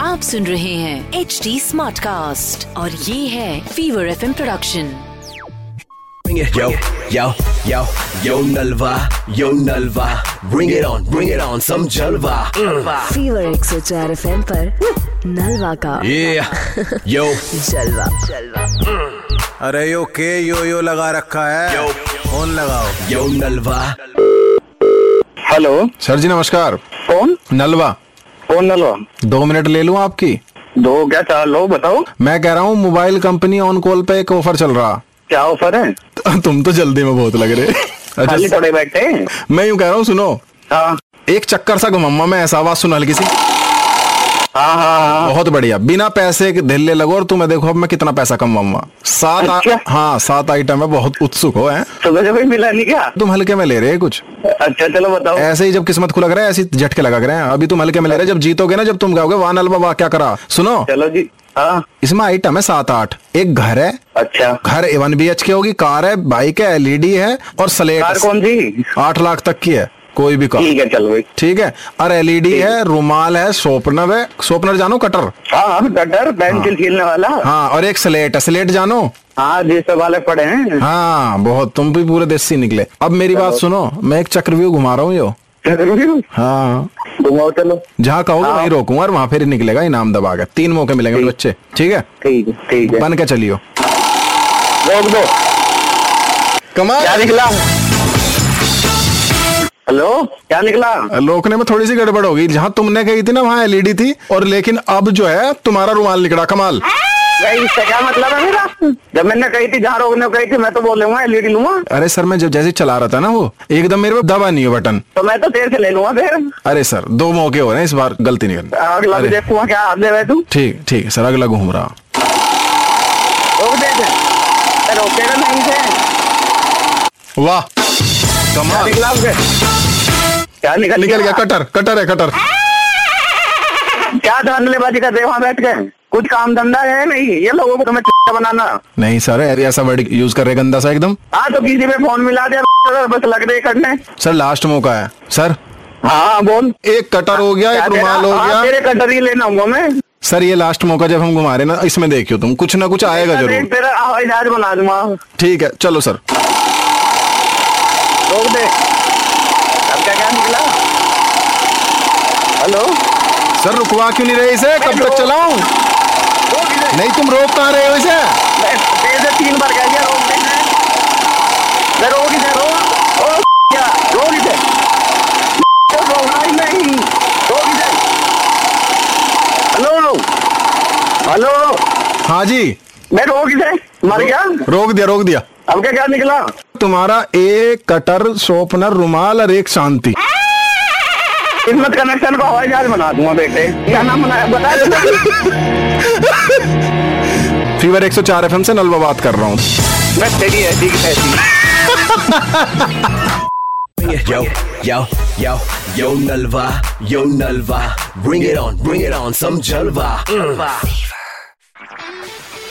आप सुन रहे हैं एच डी स्मार्ट कास्ट और ये है Fever FM production yo yo yo yo Nalwa yo Nalwa bring it Nalwa का। यो अरे यो के यो यो लगा रखा है। फ़ोन लगाओ? Yo Nalwa hello sir ji नमस्कार कौन? नलवा। कौन नलवा? दो मिनट ले लूँ आपकी? दो क्या चार लो बताओ। मैं कह रहा हूँ मोबाइल कंपनी ऑन कॉल पे एक ऑफ़र चल रहा। क्या ऑफ़र है? तुम तो जल्दी में बहुत लग रहे। अच्छा थोड़े बैठे मैं यूँ कह रहा हूँ सुनो। हाँ। एक चक्कर सा घुमाऊँगा मैं ऐसा आवाज़ सुना हल्की सी। हाँ हाँ हाँ बहुत बढ़िया। बिना पैसे के ढिल्ले लगो और तुम्हें देखो अब मैं कितना पैसा कमाऊँगा। सात आ- अच्छा। हाँ सात आइटम है बहुत उत्सुक हो हैं। सुबह से कोई मिला नहीं क्या? तुम हल्के में ले रहे हैं कुछ। अच्छा चलो बताओ। ऐसे ही जब किस्मत खुलक रहा है ऐसे झटके लगा रहे हैं। अभी तुम हल्के में ले रहे जब जीतोगे ना जब तुम गाओगे वाह नलवा वाह क्या करा? सुनो। चलो जी हाँ। इसमें आइटम है सात आठ। एक घर है। अच्छा। घर वन बी एच के होगी कार है बाइक है एलईडी है और स्लेट कौन सी? आठ लाख तक की है। कोई भी ठीक है चलो भाई। ठीक है? और एलईडी है रुमाल है शोपनर है। शोपनर जानो कटर? हाँ हाँ कटर पेंसिल छीलने वाला। हाँ और एक स्लेट है। स्लेट जानो। हाँ जिस वाले पड़े हैं। हाँ बहुत तुम भी पूरे देसी निकले। अब मेरी बात सुनो मैं एक चक्रव्यूह घुमा रहा हूँ यो। हाँ। घुमाओ चलो। जहाँ कहोगे वहीं रोकूँगा और वहाँ फिर निकलेगा इनाम दबा के। तीन मौके मिलेंगे बच्चे। ठीक है? ठीक है ठीक है। बन के चलियो। रोक दो। कमाल। क्या निकला? हेलो क्या निकला? रोकने में थोड़ी सी गड़बड़ होगी। जहाँ तुमने कही थी ना वहाँ एलईडी थी। और लेकिन अब जो है तुम्हारा रुमाल निकला कमाल। क्या मतलब है मेरा? जब मैंने कही थी जहाँ रोकने कही थी मैं तो बोल लूँगा एलईडी लूँगा। अरे सर मैं जब जैसे चला रहा था ना वो एकदम मेरे पे दबा नहीं है बटन। तो मैं तो देर से ले लूँगा फिर। अरे सर दो मौके हो रहे हैं इस बार गलती नहीं करनी। अगला भी देखूँगा क्या हाथ दे रहे तू ठीक ठीक सर अगला घूम रहा। रोक दे दे रोकेगा नहीं से वाह। निकला क्या निकल। निकल गया कटर कटर है कटर। क्या धांधलेबाजी कर रहे वहाँ बैठ के? कुछ काम धंधा है नहीं? ये लोगों को तुम्हें बनाना। नहीं सर ऐसा वर्ड यूज़ कर रहे गंदा सा एकदम। हाँ तो किसी पे फ़ोन मिला दिया बस लग रही करने। सर लास्ट मौका है। सर। हाँ बोल। एक कटर हो गया एक रुमाल हो हाँ, गया। तेरे कटर ही लेना हूँ मैं। सर ये लास्ट मौका जब हम घुमा रहे ना इसमें देखियो तुम। कुछ ना कुछ आएगा ज़रूर। तेरा हवाई जहाज़ बना दूँगा। ठीक है चलो सर। रोक दे। अब क्या क्या निकला? हेलो? सर रुकवा क्यों नहीं रहे इसे? कब तक चलाऊं? नहीं तुम रोक कहाँ रहे हो इसे? मैं तेरे से तीन बार कह दिया रोक दे। मैं रोक इसे रोक। ओ क्या? रोक इसे। ही नहीं। रोक इसे। हेलो? हेलो? हाँ जी। मैं रोक इसे। मर गया? रोक दिया रोक दिया। अब क्या क्या निकला? तुम्हारा एक कटर शोपनर रुमाल और एक शांति। किस्मत कनेक्शन को हवाई जहाज़ बना दूँगा बेटे। क्या नाम बनाया बता देना फीवर 104 एफएम से नलवा बात कर रहा हूँ। मैं तेरी ऐसी की तैसी yo, yo, yo, yo Nalva, yo Nalva. Bring it on, bring it on, some Jalva.